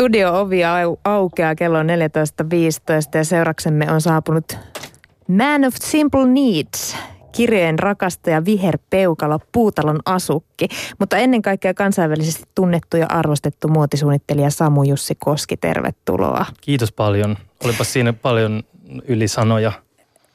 Studio-ovi au- aukeaa kello 14.15 ja seuraksemme on saapunut Man of Simple Needs, kirjojen rakastaja viherpeukalo, puutalon asukki, mutta ennen kaikkea kansainvälisesti tunnettu ja arvostettu muotisuunnittelija Samu Jussi Koski, tervetuloa. Kiitos paljon. Olipa siinä paljon ylisanoja.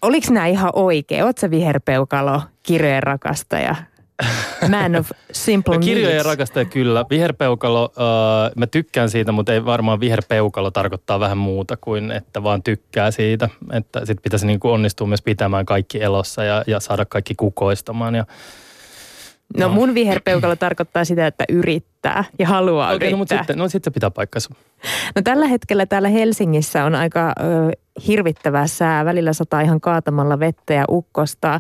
Oliko nämä ihan oikein? Oletko viherpeukalo, kirjojen rakastaja, Man of Simple Needs. Kirjojen rakastaja kyllä. Viherpeukalo, äh, mä tykkään siitä, mutta ei varmaan viherpeukalo tarkoittaa vähän muuta kuin, että vaan tykkää siitä. Että sit pitäisi niin kuin onnistua myös pitämään kaikki elossa ja, ja saada kaikki kukoistamaan. Ja, No mun viherpeukalo tarkoittaa sitä, että yrittää ja haluaa Okei, yrittää. no, mutta sitten, no sitten pitää paikkansa. No tällä hetkellä täällä Helsingissä on aika ö, hirvittävää sää. Välillä sataa ihan kaatamalla vettä ja ukkostaa.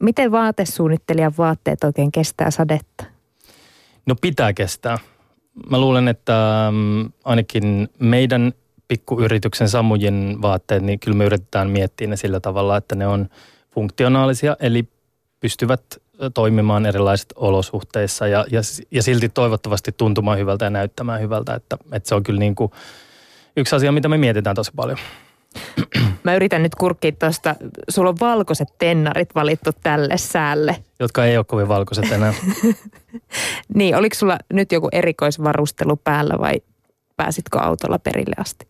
Miten vaatesuunnittelijan vaatteet oikein kestää sadetta? No pitää kestää. Mä luulen, että ähm, ainakin meidän pikkuyrityksen Samujin vaatteet, niin kyllä me yritetään miettiä ne sillä tavalla, että ne on funktionaalisia, eli pystyvät toimimaan erilaisissa olosuhteissa ja, ja, ja silti toivottavasti tuntumaan hyvältä ja näyttämään hyvältä, että, että se on kyllä niin kuin yksi asia, mitä me mietitään tosi paljon. Mä yritän nyt kurkkia tuosta. Sulla on valkoiset tennarit valittu tälle säälle. Jotka ei ole kovin valkoiset enää. Niin, oliko sulla nyt joku erikoisvarustelu päällä vai pääsitkö autolla perille asti?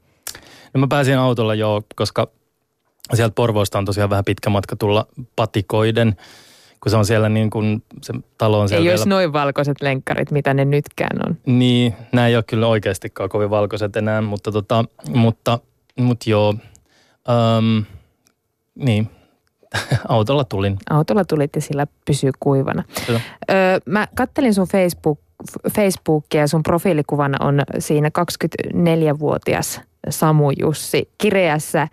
No mä pääsin autolla jo, koska sieltä Porvoosta on tosiaan vähän pitkä matka tulla patikoiden, kun se on siellä niin kuin, se talo on siellä Ei vielä. olisi noin valkoiset lenkkarit, mitä ne nytkään on. Niin, nämä ei ole kyllä oikeastikaan kovin valkoiset enää, mutta, tota, mutta, mutta joo, um, niin, autolla tulin. Autolla tulit ja sillä pysyy kuivana. Kyllä. Öö, mä kattelin sun Facebook, Facebookia ja sun profiilikuvana on siinä 24-vuotias Samu Jussi kireässä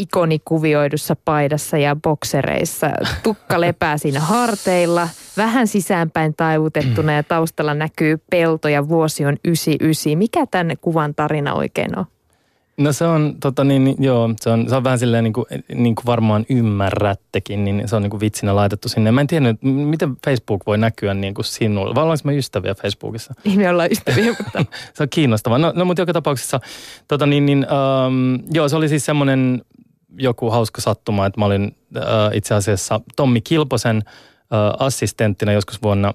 ikonikuvioidussa paidassa ja boksereissa. Tukka lepää siinä harteilla, vähän sisäänpäin taivutettuna ja taustalla näkyy pelto ja vuosi on 99. Mikä tänne kuvan tarina oikein on? No se on, tota niin, joo, se on, se on vähän silleen niin kuin, niin kuin varmaan ymmärrättekin, niin se on niin kuin vitsinä laitettu sinne. Mä en tiedä, miten Facebook voi näkyä niin kuin sinulla. Vai ollaanko me ystäviä Facebookissa? Niin me ollaan ystäviä, mutta Se on kiinnostavaa. No, no mutta joka tapauksessa, tota niin, niin, ähm, joo, se oli siis semmoinen joku hauska sattuma, että mä olin äh, itse asiassa Tommi Kilposen äh, assistenttina joskus vuonna,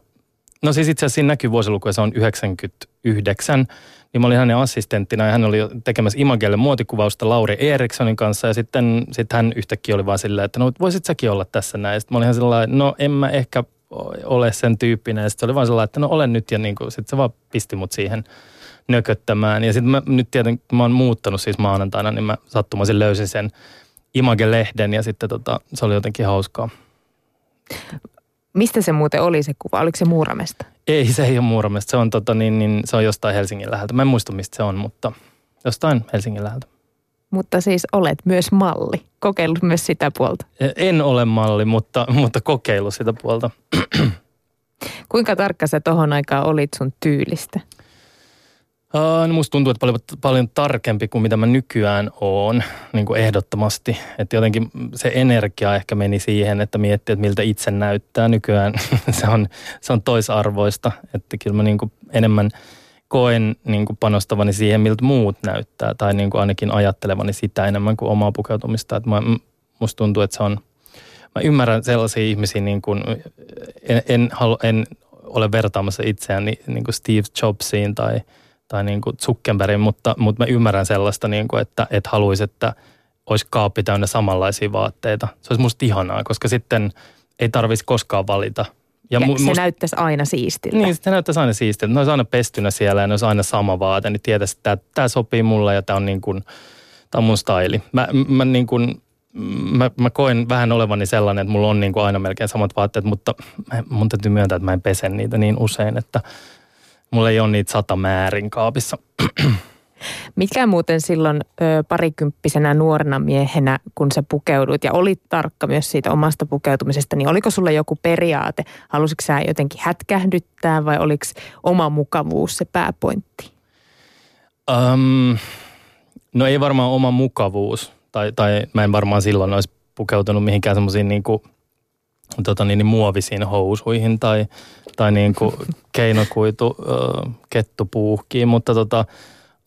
no siis itse asiassa siinä näkyy vuosiluku ja se on 99, niin mä olin hänen assistenttina ja hän oli tekemässä Imagelle muotikuvausta Lauri Erikssonin kanssa ja sitten sit hän yhtäkkiä oli vaan silleen, että no voisit säkin olla tässä näin. Sitten mä olin sellainen, no en mä ehkä ole sen tyyppinen sitten se oli vaan sellainen, että no olen nyt ja niin sitten se vaan pisti mut siihen nököttämään. Ja sitten mä nyt tietenkin, mä oon muuttanut siis maanantaina, niin mä sattumaisin löysin sen Image-lehden ja sitten tota, se oli jotenkin hauskaa. mistä se muuten oli se kuva? Oliko se Muuramesta? Ei, se ei ole Muuramesta. Se on, tota, niin, niin, se on jostain Helsingin läheltä. Mä en muista, mistä se on, mutta jostain Helsingin läheltä. Mutta siis olet myös malli. Kokeillut myös sitä puolta. En ole malli, mutta, mutta kokeilu sitä puolta. Kuinka tarkka sä tohon aikaan olit sun tyylistä? Uh, no musta tuntuu, että paljon, paljon tarkempi kuin mitä mä nykyään oon, niin kuin ehdottomasti. Että jotenkin se energia ehkä meni siihen, että miettii, että miltä itse näyttää. Nykyään se on, se on toisarvoista, että kyllä mä niin kuin enemmän koen niin kuin panostavani siihen, miltä muut näyttää. Tai niin kuin ainakin ajattelevani sitä enemmän kuin omaa pukeutumista. Että mä, musta tuntuu, että se on, mä ymmärrän sellaisia ihmisiä, niin kuin, en, en, halu, en ole vertaamassa itseäni niin kuin Steve Jobsiin tai – tai niin kuin Zuckerbergin, mutta, mutta mä ymmärrän sellaista, niin kuin, että, että haluaisi, että olisi kaappi täynnä samanlaisia vaatteita. Se olisi musta ihanaa, koska sitten ei tarvitsisi koskaan valita. Ja, ja mu- se musta, näyttäisi aina siistiltä. Niin, se näyttäisi aina siistiltä. Ne olisi aina pestynä siellä ja ne olisi aina sama vaate, niin tietäisi, että tämä, tämä sopii mulle ja tämä on, niin kuin, tämä on mun staili. Mä, mä, niin kuin, mä, mä koen vähän olevani sellainen, että mulla on niin kuin aina melkein samat vaatteet, mutta mun täytyy myöntää, että mä en pese niitä niin usein, että – Mulla ei ole niitä sata määrin kaapissa. Mikä muuten silloin ö, parikymppisenä nuorena miehenä, kun sä pukeudut ja olit tarkka myös siitä omasta pukeutumisesta, niin oliko sulla joku periaate? Halusitko sä jotenkin hätkähdyttää vai oliko oma mukavuus se pääpointti? Um, no ei varmaan oma mukavuus. Tai, tai mä en varmaan silloin olisi pukeutunut mihinkään semmoisiin niin kuin, tota niin, niin muovisiin housuihin tai, tai niin kuin keinokuitu äh, kettupuuhkiin, mutta tota,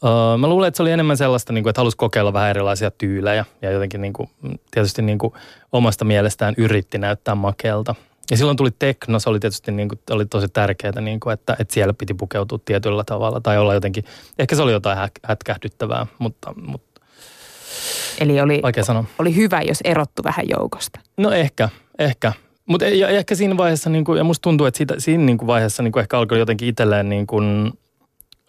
Uh, mä luulen, että se oli enemmän sellaista, niin kuin, että halusi kokeilla vähän erilaisia tyylejä ja jotenkin niin kuin, tietysti niin kuin, omasta mielestään yritti näyttää makeelta. Ja silloin tuli tekno, se oli tietysti niin kuin, oli tosi tärkeää, niin kuin, että, että siellä piti pukeutua tietyllä tavalla tai olla jotenkin, ehkä se oli jotain hätkähdyttävää, mutta, mutta Eli oli, oli hyvä, jos erottu vähän joukosta. No ehkä, ehkä. Mutta ja ehkä siinä vaiheessa, niin kuin, ja musta tuntuu, että siitä, siinä niin kuin vaiheessa niin kuin ehkä alkoi jotenkin itselleen niin kuin,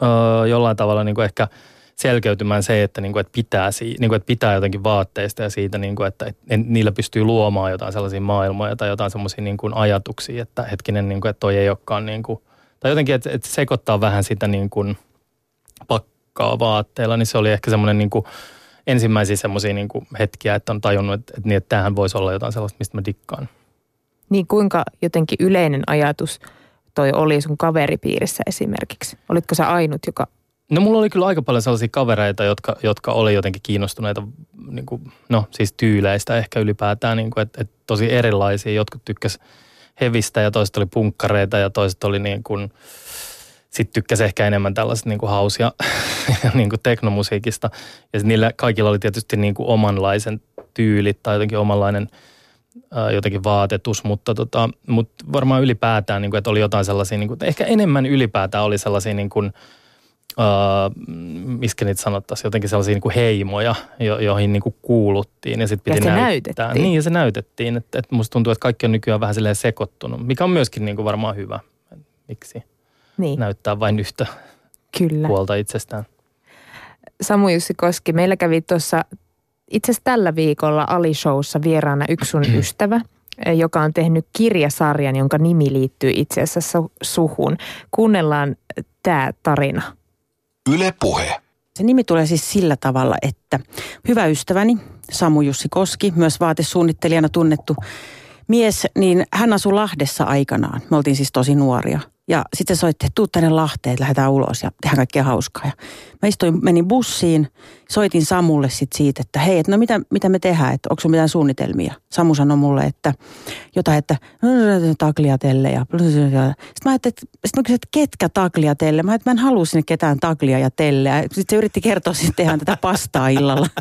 öö, jollain tavalla niin kuin ehkä selkeytymään se, että, niin kuin, että, pitää, niin kuin, että pitää jotenkin vaatteista ja siitä, niin kuin, että, että niillä pystyy luomaan jotain sellaisia maailmoja tai jotain sellaisia niin kuin ajatuksia, että hetkinen, niin kuin, että toi ei olekaan niin kuin, tai jotenkin, että, että sekoittaa vähän sitä niin kuin pakkaa vaatteilla, niin se oli ehkä semmoinen niin kuin, ensimmäisiä semmoisia niin hetkiä, että on tajunnut, että, että, niin, että tämähän voisi olla jotain sellaista, mistä mä dikkaan. Niin kuinka jotenkin yleinen ajatus toi oli sun kaveripiirissä esimerkiksi? Olitko sä ainut, joka... No mulla oli kyllä aika paljon sellaisia kavereita, jotka, jotka oli jotenkin kiinnostuneita, niin kuin, no siis tyyleistä ehkä ylipäätään, niin kuin, että, että tosi erilaisia. Jotkut tykkäs hevistä ja toiset oli punkkareita ja toiset oli niin kuin, sitten tykkäsi ehkä enemmän tällaista niin kuin hausia niin kuin teknomusiikista. Ja niillä kaikilla oli tietysti niin kuin omanlaisen tyylit tai jotenkin omanlainen – jotenkin vaatetus, mutta, tota, mutta varmaan ylipäätään, niin kuin, että oli jotain sellaisia, niin kuin, ehkä enemmän ylipäätään oli sellaisia niin kuin, Uh, miskä niitä sanottaisiin, jotenkin sellaisia niin kuin heimoja, jo, joihin niin kuin kuuluttiin ja sitten piti ja se näyttää. Näytettiin. Niin ja se näytettiin, että, että musta tuntuu, että kaikki on nykyään vähän silleen sekoittunut, mikä on myöskin niin kuin varmaan hyvä. Miksi niin. näyttää vain yhtä Kyllä. puolta itsestään. Samu Jussi Koski, meillä kävi tuossa itse asiassa tällä viikolla Ali-showssa vieraana yksi sun ystävä, eh, joka on tehnyt kirjasarjan, jonka nimi liittyy itse asiassa suhun. Kuunnellaan tämä tarina. Yle Puhe. Se nimi tulee siis sillä tavalla, että hyvä ystäväni Samu Jussi Koski, myös vaatesuunnittelijana tunnettu mies, niin hän asui Lahdessa aikanaan. Me oltiin siis tosi nuoria. Ja sitten se soitti, että tuu tänne Lahteen, että lähdetään ulos ja tehdään kaikkea hauskaa. Ja mä istuin, menin bussiin, soitin Samulle sitten siitä, että hei, että no mitä, mitä me tehdään, että onko mitään suunnitelmia. Samu sanoi mulle, että jotain, että tagliatelle ja sitten mä ajattelin, että, sit mä kysyin, että ketkä tagliatelle? Mä että mä en halua sinne ketään taglia ja telleä. Sitten se yritti kertoa sitten tehdään tätä pastaa illalla.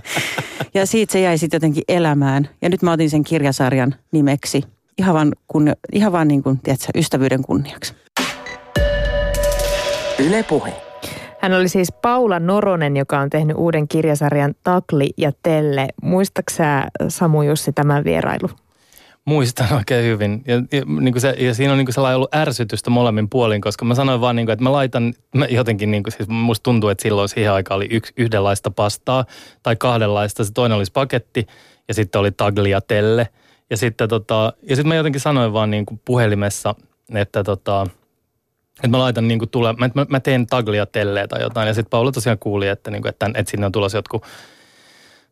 Ja siitä se jäi sitten jotenkin elämään. Ja nyt mä otin sen kirjasarjan nimeksi ihan vaan, kun, ihan vaan niin kuin, tiedätkö, ystävyyden kunniaksi. Yle Puhe. Hän oli siis Paula Noronen, joka on tehnyt uuden kirjasarjan Takli ja Telle. Muistaksä Samu Jussi tämän vierailu? Muistan oikein hyvin. Ja, ja, niin kuin se, ja siinä on niin kuin sellainen ollut ärsytystä molemmin puolin, koska mä sanoin vaan, niin kuin, että mä laitan, mä jotenkin niin kuin, siis musta tuntuu, että silloin siihen aikaan oli yksi, yhdenlaista pastaa tai kahdenlaista. Se toinen olisi paketti ja sitten oli telle. Ja sitten tota, ja sitten mä jotenkin sanoin vaan niin kuin puhelimessa, että tota, että mä laitan niin kuin tule, mä, mä, mä teen taglia telleä tai jotain. Ja sitten Paula tosiaan kuuli, että, niin kuin, että, että sinne on tulossa jotkut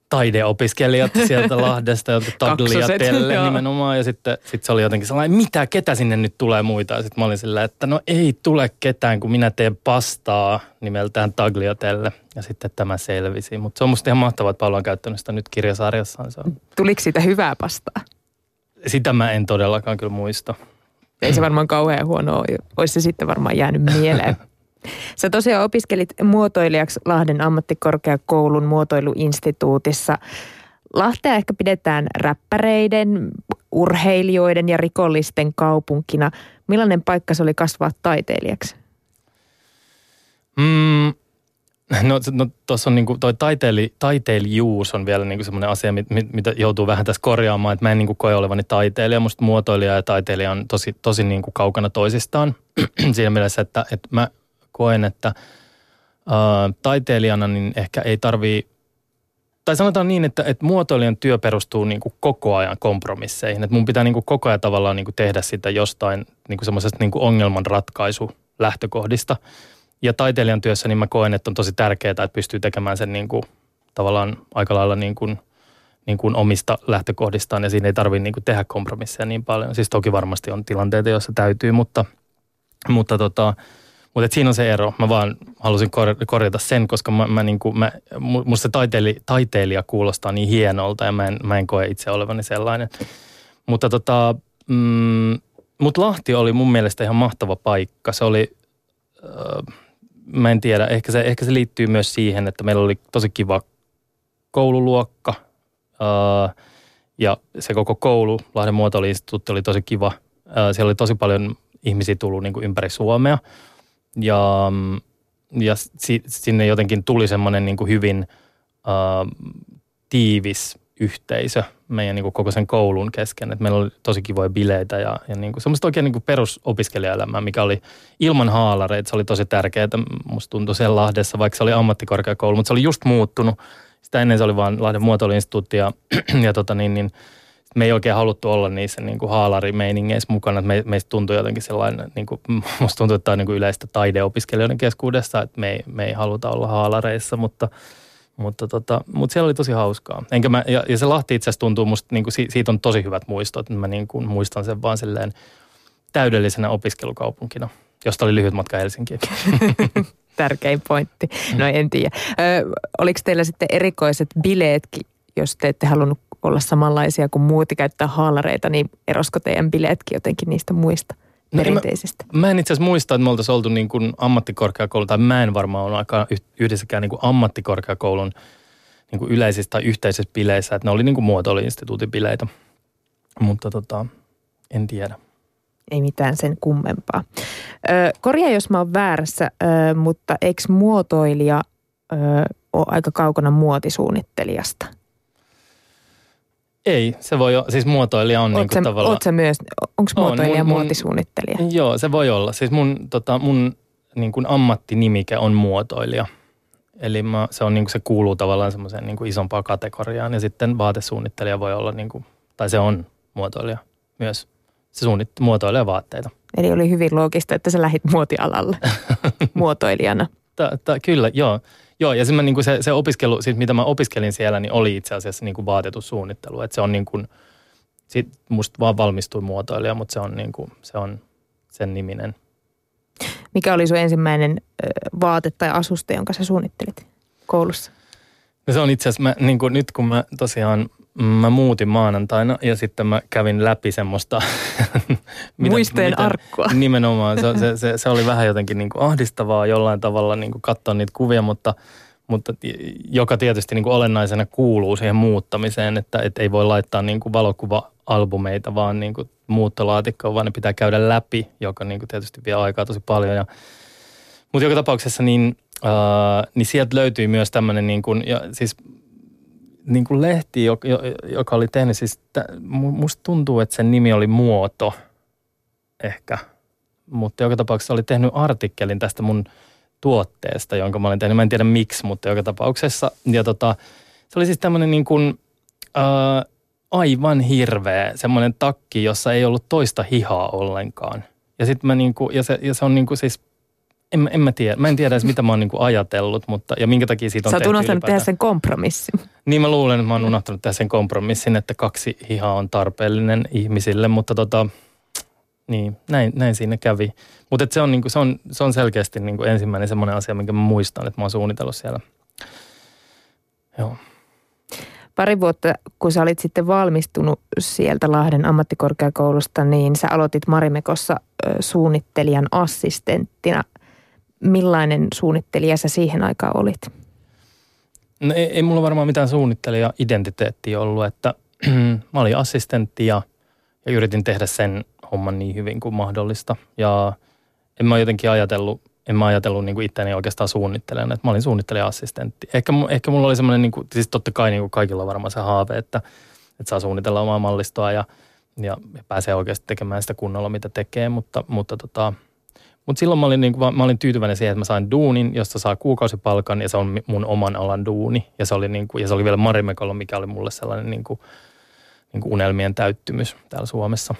taideopiskelijat sieltä Lahdesta, jotka taglia telle nimenomaan. Ja sitten sit se oli jotenkin sellainen, mitä, ketä sinne nyt tulee muita? Ja sitten mä olin sillä, että no ei tule ketään, kun minä teen pastaa nimeltään tagliatelle. Ja sitten tämä selvisi. Mutta se on musta ihan mahtavaa, että Paula on käyttänyt sitä nyt kirjasarjassaan. Se on. Tuliko siitä hyvää pastaa? Sitä mä en todellakaan kyllä muista. Ei se varmaan kauhean huono olisi se sitten varmaan jäänyt mieleen. Sä tosiaan opiskelit muotoilijaksi Lahden ammattikorkeakoulun muotoiluinstituutissa. Lahtea ehkä pidetään räppäreiden, urheilijoiden ja rikollisten kaupunkina. Millainen paikka se oli kasvaa taiteilijaksi? Mm, No, no tuossa on niinku toi taiteili, taiteilijuus on vielä niinku semmoinen asia, mit, mit, mitä joutuu vähän tässä korjaamaan, että mä en niinku koe olevani taiteilija. Musta muotoilija ja taiteilija on tosi, tosi niinku kaukana toisistaan siinä mielessä, että, että mä koen, että ää, taiteilijana niin ehkä ei tarvii tai sanotaan niin, että, että muotoilijan työ perustuu niin kuin koko ajan kompromisseihin. Että mun pitää niin kuin koko ajan tavallaan niin kuin tehdä sitä jostain niin kuin semmoisesta niin kuin ongelmanratkaisu lähtökohdista – ja taiteilijan työssä niin mä koen, että on tosi tärkeää, että pystyy tekemään sen niin kuin, tavallaan aika lailla niin kuin, niin kuin omista lähtökohdistaan ja siinä ei tarvitse niin kuin tehdä kompromisseja niin paljon. Siis toki varmasti on tilanteita, joissa täytyy, mutta, mutta, tota, mutta siinä on se ero. Mä vaan halusin korjata sen, koska mä, mä, niin kuin, mä, musta se taiteili, taiteilija kuulostaa niin hienolta ja mä en, mä en koe itse olevani sellainen. Mutta tota, mm, mut Lahti oli mun mielestä ihan mahtava paikka. Se oli... Äh, mä en tiedä, ehkä se, ehkä se liittyy myös siihen, että meillä oli tosi kiva koululuokka. Ää, ja se koko koulu, Lahden muotoiluinstituutti oli tosi kiva. Ää, siellä oli tosi paljon ihmisiä tullut niin kuin ympäri Suomea. Ja, ja si, sinne jotenkin tuli semmoinen niin kuin hyvin ää, tiivis yhteisö meidän niin kuin koko sen koulun kesken. Et meillä oli tosi kivoja bileitä ja, ja niin kuin semmoista oikein niin kuin perusopiskelijaelämää, mikä oli ilman haalareita. Se oli tosi tärkeää. Musta tuntui siellä Lahdessa, vaikka se oli ammattikorkeakoulu, mutta se oli just muuttunut. Sitä ennen se oli vain Lahden muotoiluinstituutti ja, ja tota niin, niin me ei oikein haluttu olla niissä niin kuin haalarimeiningeissä mukana. Me, meistä tuntui jotenkin sellainen, niin kuin, musta tuntui, että tämä on niin kuin yleistä taideopiskelijoiden keskuudessa, että me ei, me ei haluta olla haalareissa, mutta – mutta, tota, mutta siellä oli tosi hauskaa. Enkä mä, ja, ja se Lahti itse asiassa tuntuu musta, niin kuin, siitä on tosi hyvät muistot. Mä niin kuin, muistan sen vaan silleen täydellisenä opiskelukaupunkina, josta oli lyhyt matka Helsinkiin. Tärkein pointti. No en tiedä. Ö, oliko teillä sitten erikoiset bileetkin, jos te ette halunnut olla samanlaisia kuin muut ja käyttää haalareita, niin erosko teidän bileetkin jotenkin niistä muista? Perinteisistä? Mä, mä en itse asiassa muista, että me oltaisiin oltu niin kuin ammattikorkeakoulu, tai mä en varmaan ole aika yhdessäkään niin kuin ammattikorkeakoulun niin kuin yleisissä tai yhteisissä bileissä, että ne oli niin kuin muotoiluinstituutin bileitä. Mutta tota, en tiedä. Ei mitään sen kummempaa. Ö, korjaa, jos mä oon väärässä, ö, mutta eikö muotoilija ö, ole aika kaukana muotisuunnittelijasta? Ei, se voi olla, siis muotoilija on niin tavallaan... Oot sä myös, onko muotoilija on, mun, muotisuunnittelija? Joo, se voi olla. Siis mun, tota, mun niin kuin ammattinimike on muotoilija. Eli mä, se, on, niin kuin, se kuuluu tavallaan semmoiseen niin kuin isompaan kategoriaan. Ja sitten vaatesuunnittelija voi olla, niin kuin, tai se on muotoilija myös. Se suunnit, muotoilee vaatteita. Eli oli hyvin loogista, että sä lähit muotialalle muotoilijana. Tää, tää, kyllä, joo. Joo, ja se, mä, niin kuin se, se opiskelu, siis mitä mä opiskelin siellä, niin oli itse asiassa niin kuin vaatetussuunnittelu. Että se on niin kuin, sit musta vaan valmistui muotoilija, mutta se on, niin kuin, se on sen niminen. Mikä oli sun ensimmäinen vaate tai asuste, jonka sä suunnittelit koulussa? No se on itse asiassa, mä, niin kuin nyt kun mä tosiaan mä muutin maanantaina ja sitten mä kävin läpi semmoista... Muistojen miten, arkkua. Nimenomaan. Se, se, se, se oli vähän jotenkin niin kuin ahdistavaa jollain tavalla niin kuin katsoa niitä kuvia, mutta, mutta joka tietysti niin kuin olennaisena kuuluu siihen muuttamiseen, että, että ei voi laittaa niin kuin valokuva-albumeita vaan niin kuin muuttolaatikkoon, vaan ne pitää käydä läpi, joka niin kuin tietysti vie aikaa tosi paljon. Ja, mutta joka tapauksessa niin, äh, niin sieltä löytyi myös tämmöinen, niin kuin, ja siis niin kuin lehti, joka, oli tehnyt, siis musta tuntuu, että sen nimi oli Muoto ehkä, mutta joka tapauksessa oli tehnyt artikkelin tästä mun tuotteesta, jonka mä olin tehnyt. Mä en tiedä miksi, mutta joka tapauksessa. Ja tota, se oli siis tämmöinen niin kuin, ää, aivan hirveä semmoinen takki, jossa ei ollut toista hihaa ollenkaan. Ja, sit mä niinku, ja, se, ja se on niinku siis en, en mä tiedä. Mä en tiedä edes, mitä mä oon niinku ajatellut, mutta, ja minkä takia siitä on Sä oot unohtanut tehdä sen kompromissin. Niin mä luulen, että mä oon unohtanut tehdä sen kompromissin, että kaksi hihaa on tarpeellinen ihmisille, mutta tota, niin, näin, näin siinä kävi. Mutta se, on, niinku, se, on, se on selkeästi niinku ensimmäinen semmoinen asia, minkä mä muistan, että mä oon suunnitellut siellä. Joo. Pari vuotta, kun sä olit sitten valmistunut sieltä Lahden ammattikorkeakoulusta, niin sä aloitit Marimekossa suunnittelijan assistenttina – millainen suunnittelija sä siihen aikaan olit? No ei, ei mulla varmaan mitään suunnittelija-identiteettiä ollut, että mä olin assistentti ja, ja yritin tehdä sen homman niin hyvin kuin mahdollista. Ja en mä jotenkin ajatellut, en mä ajatellut niin kuin itseäni oikeastaan suunnittelijana, että mä olin suunnittelija-assistentti. Ehkä, ehkä mulla oli semmoinen, niin kuin, siis totta kai niin kuin kaikilla on varmaan se haave, että, että saa suunnitella omaa mallistoa ja, ja pääsee oikeasti tekemään sitä kunnolla, mitä tekee, mutta, mutta tota, mutta silloin mä olin, niin kuin, mä olin tyytyväinen siihen, että mä sain duunin, josta saa kuukausipalkan ja se on mun oman alan duuni. Ja se oli, niin kuin, ja se oli vielä Marimekolla, mikä oli mulle sellainen niin kuin, niin kuin unelmien täyttymys täällä Suomessa.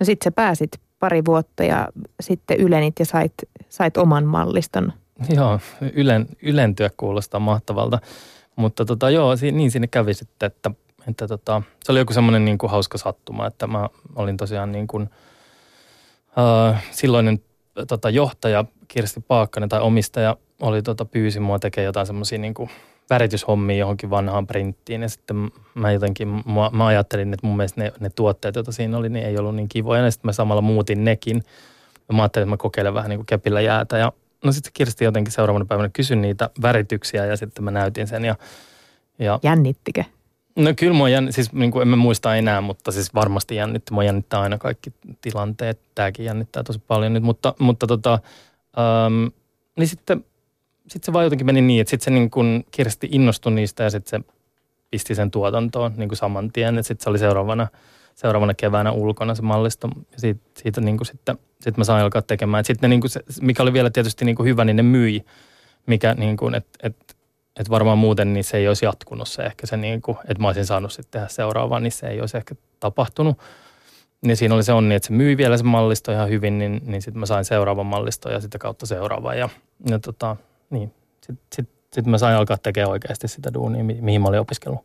No sit sä pääsit pari vuotta ja sitten ylenit ja sait, sait oman malliston. Joo, ylen, ylentyä kuulostaa mahtavalta. Mutta tota, joo, niin sinne kävi sitten, että, että tota, se oli joku semmoinen niin kuin hauska sattuma, että mä olin tosiaan niin kuin, uh, silloinen tota, johtaja Kirsti Paakkanen tai omistaja oli tota, pyysi mua tekemään jotain semmoisia niin värityshommia johonkin vanhaan printtiin. Ja sitten mä jotenkin, mä, mä ajattelin, että mun mielestä ne, ne tuotteet, joita siinä oli, niin ei ollut niin kivoja. Ja sitten mä samalla muutin nekin. Ja mä ajattelin, että mä kokeilen vähän niin kuin kepillä jäätä. Ja, no sitten Kirsti jotenkin seuraavana päivänä kysyi niitä värityksiä ja sitten mä näytin sen ja, ja Jännittikö? No kyllä mua jänn, siis niin kuin en mä muista enää, mutta siis varmasti jännitti. Mua jännittää aina kaikki tilanteet. Tämäkin jännittää tosi paljon nyt, mutta, mutta tota, ähm, niin sitten sit se vaan jotenkin meni niin, että sitten se niin kuin Kirsti innostui niistä ja sitten se pisti sen tuotantoon niin kuin saman tien. Sitten se oli seuraavana, seuraavana keväänä ulkona se mallisto ja siitä, siitä niin kuin sitten sit mä sain alkaa tekemään. Sitten niin kuin se, mikä oli vielä tietysti niin kuin hyvä, niin ne myi, mikä niin kuin, että et, että varmaan muuten niin se ei olisi jatkunut se ehkä se niin kuin, että mä olisin saanut sitten tehdä seuraavaa, niin se ei olisi ehkä tapahtunut. Niin siinä oli se onni, että se myi vielä se mallisto ihan hyvin, niin, niin sitten mä sain seuraavan mallisto ja sitten kautta seuraava. Ja, ja tota, niin, sitten sit, sit mä sain alkaa tekemään oikeasti sitä duunia, mi- mihin mä olin opiskellut.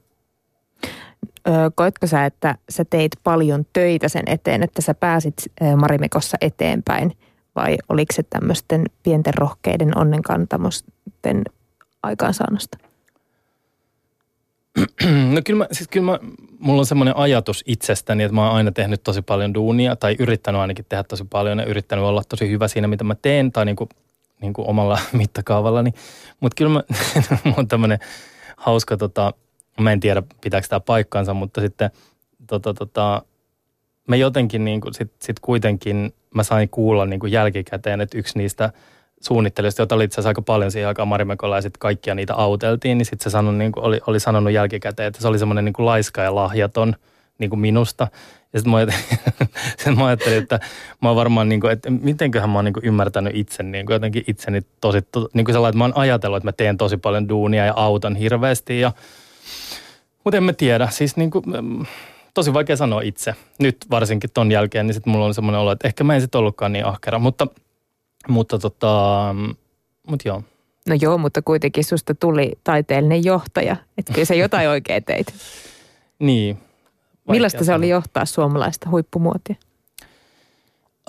koetko sä, että sä teit paljon töitä sen eteen, että sä pääsit Marimekossa eteenpäin? Vai oliko se tämmöisten pienten rohkeiden onnenkantamusten aikaansaannosta? No kyllä, mä, siis kyllä mä, mulla on semmoinen ajatus itsestäni, että mä oon aina tehnyt tosi paljon duunia tai yrittänyt ainakin tehdä tosi paljon ja yrittänyt olla tosi hyvä siinä, mitä mä teen tai niin kuin, niin kuin omalla mittakaavallani. Mutta kyllä mä, mulla on tämmöinen hauska, tota, mä en tiedä pitääkö tämä paikkaansa, mutta sitten tota, tota, mä jotenkin niin kuin sit, sit kuitenkin mä sain kuulla niin kuin jälkikäteen, että yksi niistä – suunnittelijoista, jota oli itse asiassa aika paljon siihen aikaan Marimekolla ja sitten kaikkia niitä auteltiin, niin sitten se sanon, niin kuin oli, oli sanonut jälkikäteen, että se oli semmoinen niin kuin laiska ja lahjaton niin kuin minusta. Ja sitten mä, mä ajattelin, että mä oon varmaan, niin kuin, että mitenköhän mä oon niin kuin ymmärtänyt itse, niin kuin jotenkin itseni tosi, to, niin kuin sellainen, että mä oon ajatellut, että mä teen tosi paljon duunia ja autan hirveästi. Ja, mutta en mä tiedä, siis niin kuin, mm, tosi vaikea sanoa itse. Nyt varsinkin ton jälkeen, niin sitten mulla on semmoinen olo, että ehkä mä en sitten ollutkaan niin ahkera, mutta – mutta tota, mut joo. No joo, mutta kuitenkin susta tuli taiteellinen johtaja. Että kyllä sä jotain oikein teit. niin. Millaista se oli johtaa suomalaista huippumuotia?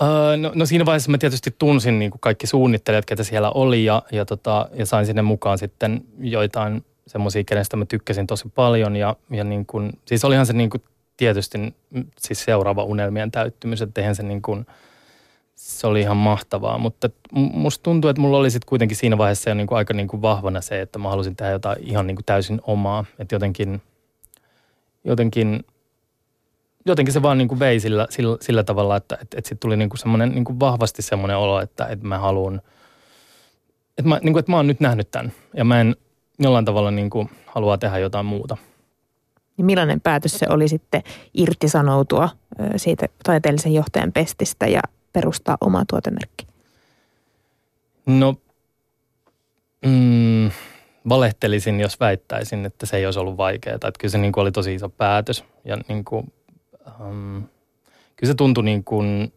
Öö, no, no siinä vaiheessa mä tietysti tunsin niin kuin kaikki suunnittelijat, ketä siellä oli ja, ja, tota, ja sain sinne mukaan sitten joitain semmoisia, kenestä mä tykkäsin tosi paljon. Ja, ja niin kuin, siis olihan se niin kuin tietysti siis seuraava unelmien täyttymys, että eihän se niin kuin – se oli ihan mahtavaa, mutta musta tuntuu, että mulla oli sitten kuitenkin siinä vaiheessa jo niin kuin aika niin kuin vahvana se, että mä halusin tehdä jotain ihan niin kuin täysin omaa. Että jotenkin, jotenkin, jotenkin se vaan niin kuin vei sillä, sillä, sillä tavalla, että, että, että sitten tuli niin kuin semmoinen niin kuin vahvasti semmoinen olo, että, että mä haluan, että mä, niin kuin, että mä oon nyt nähnyt tämän ja mä en jollain tavalla niin kuin halua tehdä jotain muuta. Niin millainen päätös se oli sitten irtisanoutua siitä taiteellisen johtajan pestistä ja perustaa oma tuotemerkki? No, mm, valehtelisin, jos väittäisin, että se ei olisi ollut vaikeaa. Että kyllä se niin kuin oli tosi iso päätös. Ja niin kuin, um, kyllä se tuntui niin kuin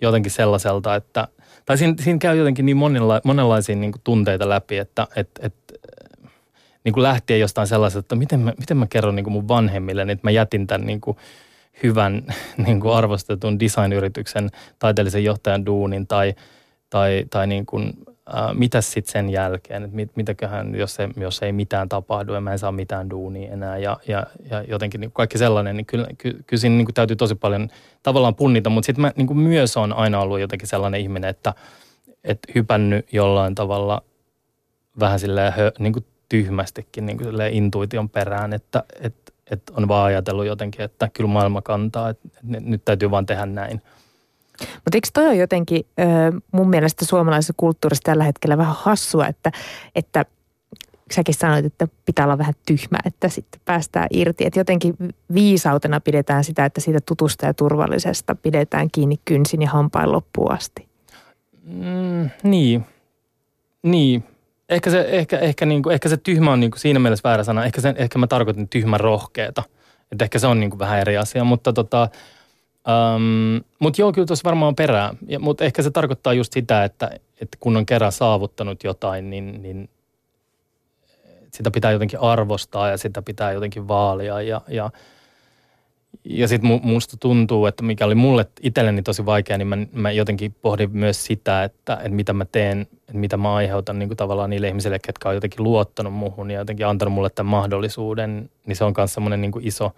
jotenkin sellaiselta, että, tai siinä, siinä käy jotenkin niin monenla, monenlaisia niin kuin tunteita läpi, että et, et, niin kuin lähtien jostain sellaisesta, että miten mä, miten mä kerron niin kuin mun vanhemmille, että mä jätin tämän niin kuin – hyvän niin kuin arvostetun designyrityksen taiteellisen johtajan duunin tai, tai, tai niin kuin, äh, mitä sitten sen jälkeen, että mit, mitäköhän, jos, se, jos ei mitään tapahdu ja mä en saa mitään duunia enää ja, ja, ja jotenkin niin kaikki sellainen, niin kyllä, ky, kyllä siinä niin kuin täytyy tosi paljon tavallaan punnita, mutta sitten mä niin kuin myös on aina ollut jotenkin sellainen ihminen, että, että hypännyt jollain tavalla vähän silleen niin kuin tyhmästikin niin kuin intuition perään, että, että että on vaan ajatellut jotenkin, että kyllä maailma kantaa, että nyt täytyy vaan tehdä näin. Mutta eikö toi ole jotenkin mun mielestä suomalaisessa kulttuurissa tällä hetkellä vähän hassua, että, että säkin sanoit, että pitää olla vähän tyhmä, että sitten päästään irti. Että jotenkin viisautena pidetään sitä, että siitä tutusta ja turvallisesta pidetään kiinni kynsin ja hampain loppuun asti. Mm, niin. Niin, Ehkä se, ehkä, ehkä, niin kuin, ehkä se tyhmä on niin kuin siinä mielessä väärä sana. Ehkä, sen, ehkä mä tarkoitin tyhmän rohkeeta. Että ehkä se on niin kuin vähän eri asia, mutta tota, um, mut joo, kyllä tuossa varmaan on perää. Mutta ehkä se tarkoittaa just sitä, että, että kun on kerran saavuttanut jotain, niin, niin sitä pitää jotenkin arvostaa ja sitä pitää jotenkin vaalia ja, ja – ja sitten musta tuntuu, että mikä oli mulle itselleni tosi vaikea, niin mä, mä jotenkin pohdin myös sitä, että, että mitä mä teen, että mitä mä aiheutan niin kuin tavallaan niille ihmisille, ketkä on jotenkin luottanut muuhun ja jotenkin antanut mulle tämän mahdollisuuden, niin se on myös semmoinen niin iso,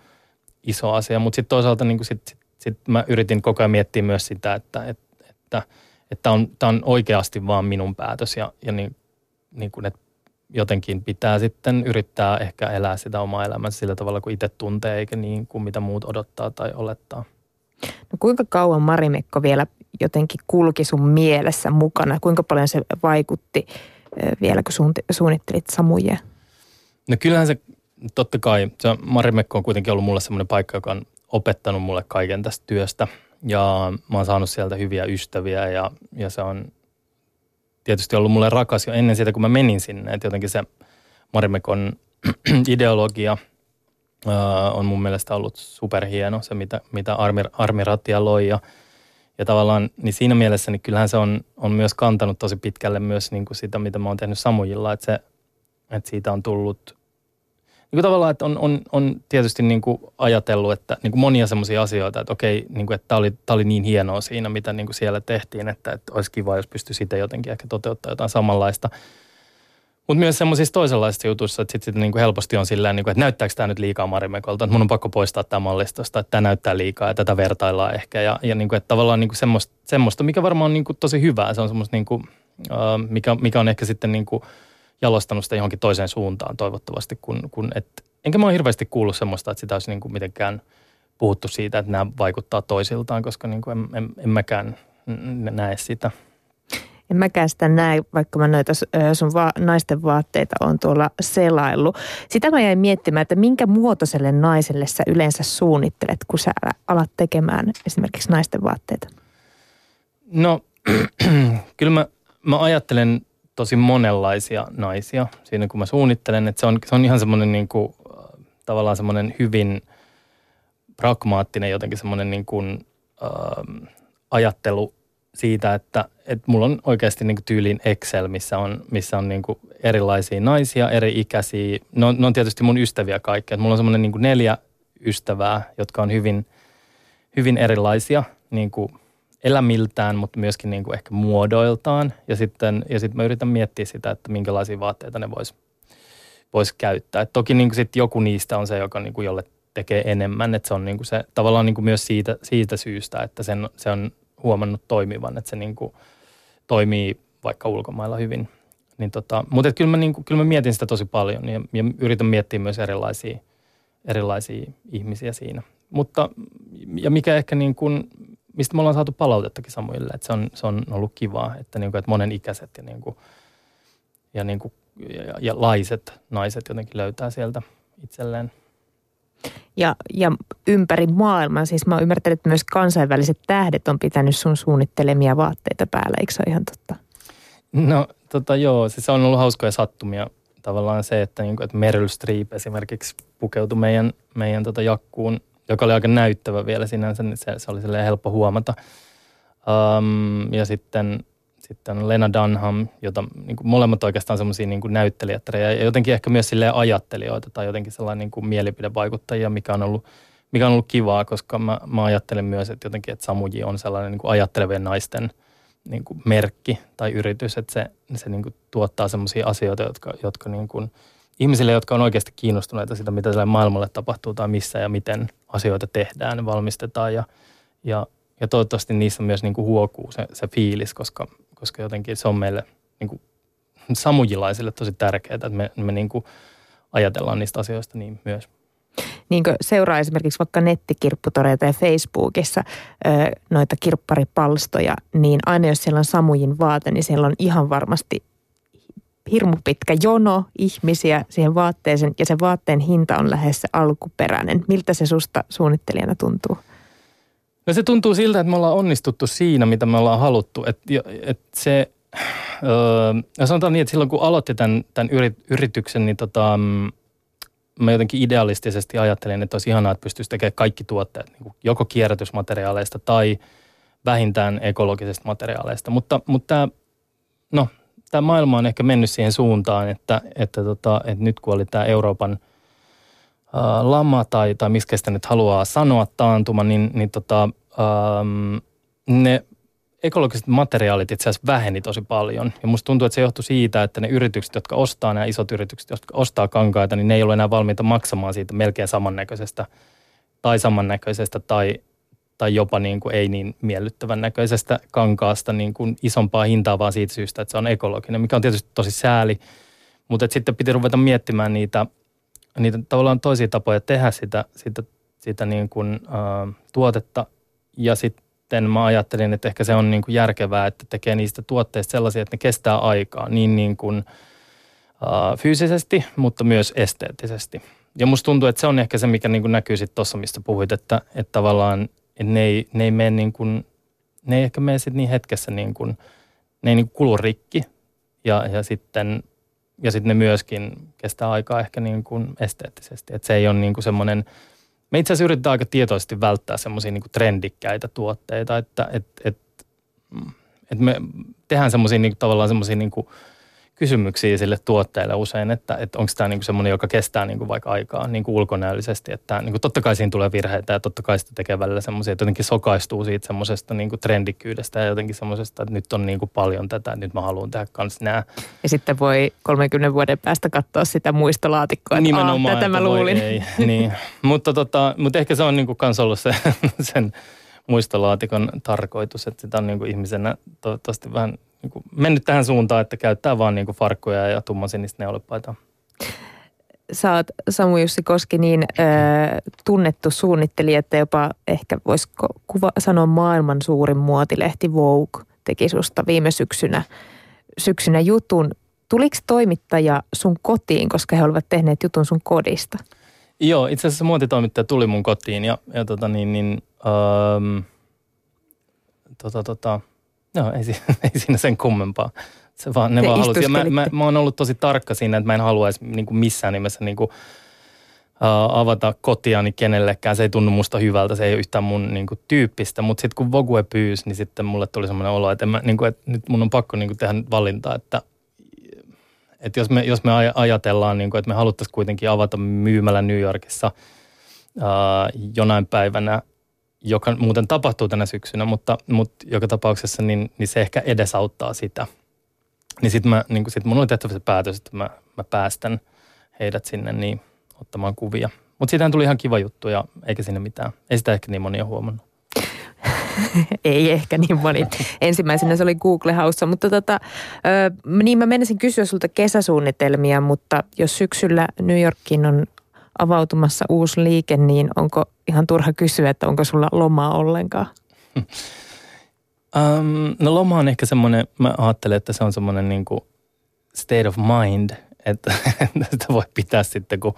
iso asia. Mutta sitten toisaalta niin kuin sit, sit, sit mä yritin koko ajan miettiä myös sitä, että, että, että, että on, on oikeasti vaan minun päätös ja, ja niin, niin kuin, että jotenkin pitää sitten yrittää ehkä elää sitä omaa elämänsä sillä tavalla, kuin itse tuntee, eikä niin kuin mitä muut odottaa tai olettaa. No kuinka kauan Marimekko vielä jotenkin kulki sun mielessä mukana? Kuinka paljon se vaikutti vielä, kun suunnittelit Samujia? No kyllähän se, totta kai, se Marimekko on kuitenkin ollut mulle semmoinen paikka, joka on opettanut mulle kaiken tästä työstä. Ja mä oon saanut sieltä hyviä ystäviä ja, ja se on tietysti ollut mulle rakas jo ennen sitä, kun mä menin sinne. Että jotenkin se Marimekon ideologia uh, on mun mielestä ollut superhieno, se mitä, mitä Armi, Armi Rattia loi. Ja, ja tavallaan niin siinä mielessä niin kyllähän se on, on myös kantanut tosi pitkälle myös niin kuin sitä, mitä mä oon tehnyt Samujilla. Että, se, että siitä on tullut niin kuin tavallaan, että on, on, on tietysti niin kuin ajatellut, että niin kuin monia semmoisia asioita, että okei, niin kuin, että tämä oli, tämä oli niin hienoa siinä, mitä niin kuin siellä tehtiin, että, että olisi kiva, jos pystyisi sitä jotenkin ehkä toteuttaa jotain samanlaista. Mutta myös semmoisissa toisenlaisissa jutuissa, että sitten sit niin kuin helposti on silleen, niin kuin, että näyttääkö tämä nyt liikaa Marimekolta, että mun on pakko poistaa tämä mallistosta, että tämä näyttää liikaa ja tätä vertaillaan ehkä. Ja, ja niin kuin, että tavallaan niin kuin semmoista, semmoista, mikä varmaan on niin kuin tosi hyvää, se on semmoista, niin kuin, mikä, mikä on ehkä sitten niin kuin – jalostanut sitä johonkin toiseen suuntaan toivottavasti, kun, kun et, enkä mä ole hirveästi kuullut semmoista, että sitä olisi niin kuin mitenkään puhuttu siitä, että nämä vaikuttaa toisiltaan, koska niin kuin en, en, en mäkään näe sitä. En mäkään sitä näe, vaikka mä noita sun va- naisten vaatteita on tuolla selaillut. Sitä mä jäin miettimään, että minkä muotoiselle naiselle sä yleensä suunnittelet, kun sä alat tekemään esimerkiksi naisten vaatteita? No, kyllä mä, mä ajattelen tosi monenlaisia naisia siinä, kun mä suunnittelen. Että se, on, se on ihan semmoinen niin kuin, tavallaan semmoinen hyvin pragmaattinen jotenkin semmoinen niin kuin, äh, ajattelu siitä, että, että mulla on oikeasti niin kuin tyyliin Excel, missä on, missä on niin kuin erilaisia naisia, eri ikäisiä. Ne on, ne on tietysti mun ystäviä kaikki. Että mulla on semmoinen niin kuin neljä ystävää, jotka on hyvin, hyvin erilaisia niin kuin elämiltään, mutta myöskin niin kuin ehkä muodoiltaan. Ja sitten, ja sitten mä yritän miettiä sitä, että minkälaisia vaatteita ne vois, vois käyttää. Et toki niin kuin sit joku niistä on se, joka niin kuin jolle tekee enemmän. Että se on niin kuin se, tavallaan niin kuin myös siitä, siitä syystä, että sen, se on huomannut toimivan, että se niin kuin toimii vaikka ulkomailla hyvin. Niin tota, mutta kyllä mä, niin kuin, kyllä mä mietin sitä tosi paljon ja, ja yritän miettiä myös erilaisia, erilaisia ihmisiä siinä. Mutta ja mikä ehkä niin kuin, mistä me ollaan saatu palautettakin Samuille, että se on, se on ollut kivaa, että, niin kuin, että monen ikäiset ja, niin kuin, ja, niin kuin, ja, ja laiset naiset jotenkin löytää sieltä itselleen. Ja, ja ympäri maailman, siis mä ymmärtänyt, että myös kansainväliset tähdet on pitänyt sun suunnittelemia vaatteita päällä, eikö se ole ihan totta? No tota joo, siis se on ollut hauskoja sattumia. Tavallaan se, että, niin kuin, että Meryl Streep esimerkiksi pukeutui meidän, meidän tota jakkuun joka oli aika näyttävä vielä sinänsä, niin se, se oli helppo huomata. Um, ja sitten, sitten Lena Dunham, jota niin kuin molemmat oikeastaan semmoisia niin näyttelijättärejä ja jotenkin ehkä myös sille ajattelijoita tai jotenkin sellainen niin kuin mielipidevaikuttajia, mikä on ollut, mikä on ollut kivaa, koska mä, mä ajattelen myös, että jotenkin, että Samuji on sellainen niin kuin ajattelevien naisten niin kuin merkki tai yritys, että se, se niin kuin tuottaa semmoisia asioita, jotka, jotka niin kuin – ihmisille, jotka on oikeasti kiinnostuneita sitä, mitä tälle maailmalle tapahtuu tai missä ja miten asioita tehdään, valmistetaan ja, ja, ja toivottavasti niissä myös niin kuin huokuu se, se fiilis, koska, koska jotenkin se on meille niin kuin samujilaisille tosi tärkeää, että me, me niin kuin ajatellaan niistä asioista niin myös. Niin seuraa esimerkiksi vaikka nettikirpputoreita ja Facebookissa noita kirpparipalstoja, niin aina jos siellä on Samujin vaate, niin siellä on ihan varmasti hirmu pitkä jono ihmisiä siihen vaatteeseen ja se vaatteen hinta on lähes alkuperäinen. Miltä se susta suunnittelijana tuntuu? No se tuntuu siltä, että me ollaan onnistuttu siinä, mitä me ollaan haluttu. Että et se, öö, sanotaan niin, että silloin kun aloitti tämän, tämän yrityksen, niin tota, mä jotenkin idealistisesti ajattelin, että olisi ihanaa, että pystyisi tekemään kaikki tuotteet niin kuin joko kierrätysmateriaaleista tai vähintään ekologisista materiaaleista. Mutta, mutta no tämä maailma on ehkä mennyt siihen suuntaan, että, että, tota, että nyt kun oli tämä Euroopan ää, lama tai, tai miskä sitä nyt haluaa sanoa taantuma, niin, niin tota, ää, ne ekologiset materiaalit itse asiassa väheni tosi paljon. Ja musta tuntuu, että se johtui siitä, että ne yritykset, jotka ostaa, nämä isot yritykset, jotka ostaa kankaita, niin ne ei ole enää valmiita maksamaan siitä melkein samannäköisestä tai samannäköisestä tai, tai jopa niin kuin ei niin miellyttävän näköisestä kankaasta niin kuin isompaa hintaa vaan siitä syystä, että se on ekologinen, mikä on tietysti tosi sääli. Mutta sitten piti ruveta miettimään niitä, niitä tavallaan toisia tapoja tehdä sitä, sitä, sitä niin kuin, äh, tuotetta. Ja sitten mä ajattelin, että ehkä se on niin kuin järkevää, että tekee niistä tuotteista sellaisia, että ne kestää aikaa niin, niin kuin, äh, fyysisesti, mutta myös esteettisesti. Ja musta tuntuu, että se on ehkä se, mikä niin kuin näkyy sitten tuossa, mistä puhuit, että, että tavallaan – että ne ei, ne ei mene niin kuin, ne ei ehkä mene sitten niin hetkessä niin kuin, ne ei niin kuin kulu rikki ja, ja sitten ja sitten ne myöskin kestää aikaa ehkä niin kuin esteettisesti. Että se ei ole niin kuin semmoinen, me itse asiassa yritetään aika tietoisesti välttää semmoisia niin trendikkäitä tuotteita, että et, et, et me tehdään semmoisia niin tavallaan semmoisia niin kuin – kysymyksiä sille tuotteelle usein, että, että onko tämä niinku semmoinen, joka kestää niinku vaikka aikaa niinku ulkonäöllisesti. Että niinku totta kai siinä tulee virheitä ja totta kai sitä tekee välillä semmoisia, että jotenkin sokaistuu siitä semmoisesta niinku trendikkyydestä ja jotenkin semmoisesta, että nyt on niinku paljon tätä, että nyt mä haluan tehdä kanssa nämä. Ja sitten voi 30 vuoden päästä katsoa sitä muistolaatikkoa, että Nimenomaan, tätä mä luulin. Ei, niin. mutta, tota, mutta ehkä se on niinku kans ollut se, sen muistolaatikon tarkoitus, että sitä on niinku ihmisenä toivottavasti vähän niin kuin mennyt tähän suuntaan, että käyttää vaan niin kuin farkkuja ja tummansinistä neulepaitaa. Sä oot Samu Jussi Koski niin ö, tunnettu suunnittelija, että jopa ehkä voisiko kuva, sanoa maailman suurin muotilehti Vogue teki susta viime syksynä, syksynä jutun. Tuliko toimittaja sun kotiin, koska he olivat tehneet jutun sun kodista? Joo, itse asiassa muotitoimittaja tuli mun kotiin ja, ja tota niin, niin ähm, tota, tota, Joo, ei, ei siinä sen kummempaa. Se vaan, ne vaan halusi. Ja mä, mä, mä oon ollut tosi tarkka siinä, että mä en haluaisi niin kuin missään nimessä niin kuin, uh, avata kotiani kenellekään. Se ei tunnu musta hyvältä, se ei ole yhtään mun niin kuin, tyyppistä. Mutta sitten kun Vogue pyysi, niin sitten mulle tuli semmoinen olo, että, mä, niin kuin, että nyt mun on pakko niin kuin, tehdä valinta, että että jos me, jos me ajatellaan, niin kuin, että me haluttaisiin kuitenkin avata myymälä New Yorkissa uh, jonain päivänä – joka muuten tapahtuu tänä syksynä, mutta, mutta joka tapauksessa niin, niin se ehkä edesauttaa sitä. Niin sitten niin sit mun oli tehtävä se päätös, että mä, mä päästän heidät sinne niin ottamaan kuvia. Mutta siitähän tuli ihan kiva juttu ja eikä sinne mitään. Ei sitä ehkä niin moni ole huomannut. Ei ehkä niin moni. Ensimmäisenä se oli Google House, mutta tota, niin mä menisin kysyä sulta kesäsuunnitelmia, mutta jos syksyllä New Yorkin on avautumassa uusi liike, niin onko ihan turha kysyä, että onko sulla lomaa ollenkaan? Um, no loma on ehkä semmoinen, mä ajattelen, että se on semmoinen niin kuin state of mind, että sitä voi pitää sitten, kun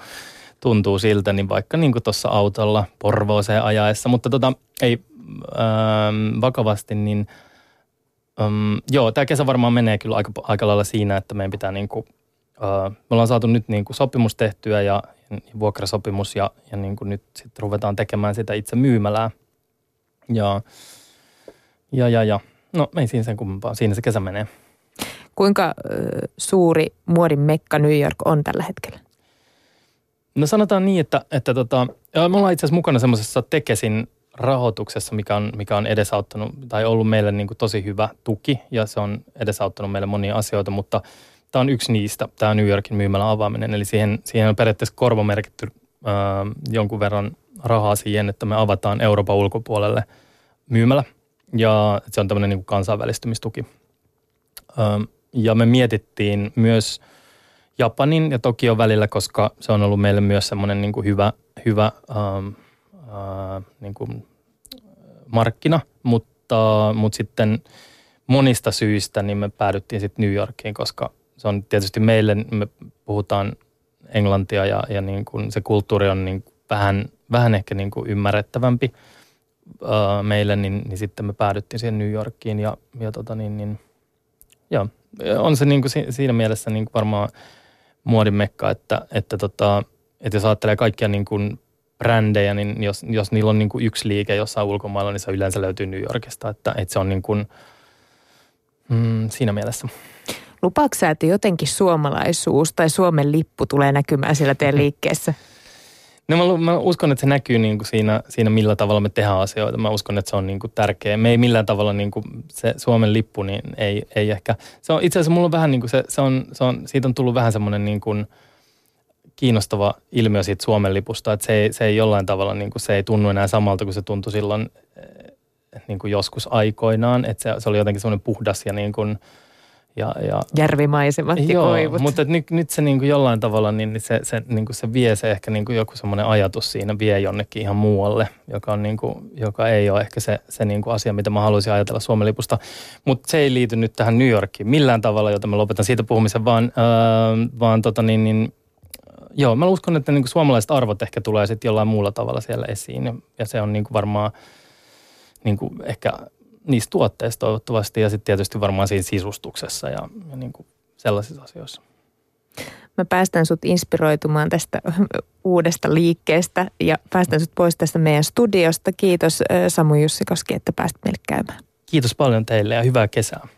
tuntuu siltä, niin vaikka niin tuossa autolla Porvooseen ajaessa. Mutta tota, ei ähm, vakavasti, niin ähm, joo, tämä kesä varmaan menee kyllä aika, aika lailla siinä, että meidän pitää niin kuin, äh, me ollaan saatu nyt niin kuin sopimus tehtyä ja, vuokrasopimus ja, ja niin kuin nyt sitten ruvetaan tekemään sitä itse myymälää. Ja, ja, ja, ja. No ei siinä sen kummempaa, siinä se kesä menee. Kuinka suuri muodin mekka New York on tällä hetkellä? No sanotaan niin, että, että tota, me ollaan itse asiassa mukana semmoisessa Tekesin rahoituksessa, mikä on, mikä on edesauttanut tai ollut meille niin kuin tosi hyvä tuki ja se on edesauttanut meille monia asioita, mutta – Tämä on yksi niistä, tämä New Yorkin myymälän avaaminen. Eli siihen, siihen on periaatteessa korvamerkitty äh, jonkun verran rahaa siihen, että me avataan Euroopan ulkopuolelle myymälä. Ja se on tämmöinen niin kuin kansainvälistymistuki. Ähm, ja me mietittiin myös Japanin ja Tokion välillä, koska se on ollut meille myös semmoinen niin kuin hyvä, hyvä ähm, äh, niin kuin markkina, mutta, mutta sitten monista syistä niin me päädyttiin sitten New Yorkiin, koska se on tietysti meille, me puhutaan englantia ja, ja niin kuin se kulttuuri on niin vähän, vähän ehkä niin kuin ymmärrettävämpi uh, meille, niin, niin sitten me päädyttiin siihen New Yorkiin ja, ja tota niin, niin joo, on se niin kuin siinä mielessä niin kuin varmaan muodin mekka, että, että, tota, että jos ajattelee kaikkia niin kuin brändejä, niin jos, jos niillä on niin kuin yksi liike jossain ulkomailla, niin se yleensä löytyy New Yorkista, että, että se on niin kuin, mm, siinä mielessä. Lupaatko sä, että jotenkin suomalaisuus tai Suomen lippu tulee näkymään siellä teidän liikkeessä? No mä, mä uskon, että se näkyy niin kuin siinä, siinä, millä tavalla me tehdään asioita. Mä uskon, että se on niin kuin tärkeä. Me ei millään tavalla niin kuin se Suomen lippu, niin ei, ei ehkä. Se on, itse asiassa mulla on vähän niin kuin se, se, on, se on, siitä on tullut vähän semmoinen niin kuin kiinnostava ilmiö siitä Suomen lipusta, että se ei, se ei jollain tavalla, niin kuin, se ei tunnu enää samalta kuin se tuntui silloin niin kuin joskus aikoinaan, että se, se oli jotenkin semmoinen puhdas ja niin kuin, ja, ja, Järvimaisemat ja joo, koivut. mutta nyt, nyt se niin kuin jollain tavalla, niin se, se, niin kuin se vie se ehkä niin kuin joku semmoinen ajatus siinä vie jonnekin ihan muualle, joka, on niin kuin, joka ei ole ehkä se, se niin kuin asia, mitä mä haluaisin ajatella Suomen lipusta. Mutta se ei liity nyt tähän New Yorkiin millään tavalla, jota mä lopetan siitä puhumisen, vaan, äh, vaan tota niin, niin, joo, mä uskon, että niin kuin suomalaiset arvot ehkä tulee sitten jollain muulla tavalla siellä esiin. Ja se on niin kuin varmaan niin kuin ehkä niissä tuotteissa toivottavasti ja sitten tietysti varmaan siinä sisustuksessa ja, ja niin kuin sellaisissa asioissa. Mä päästän sut inspiroitumaan tästä uudesta liikkeestä ja päästän sut pois tästä meidän studiosta. Kiitos Samu Jussikoski, että pääsit meille käymään. Kiitos paljon teille ja hyvää kesää.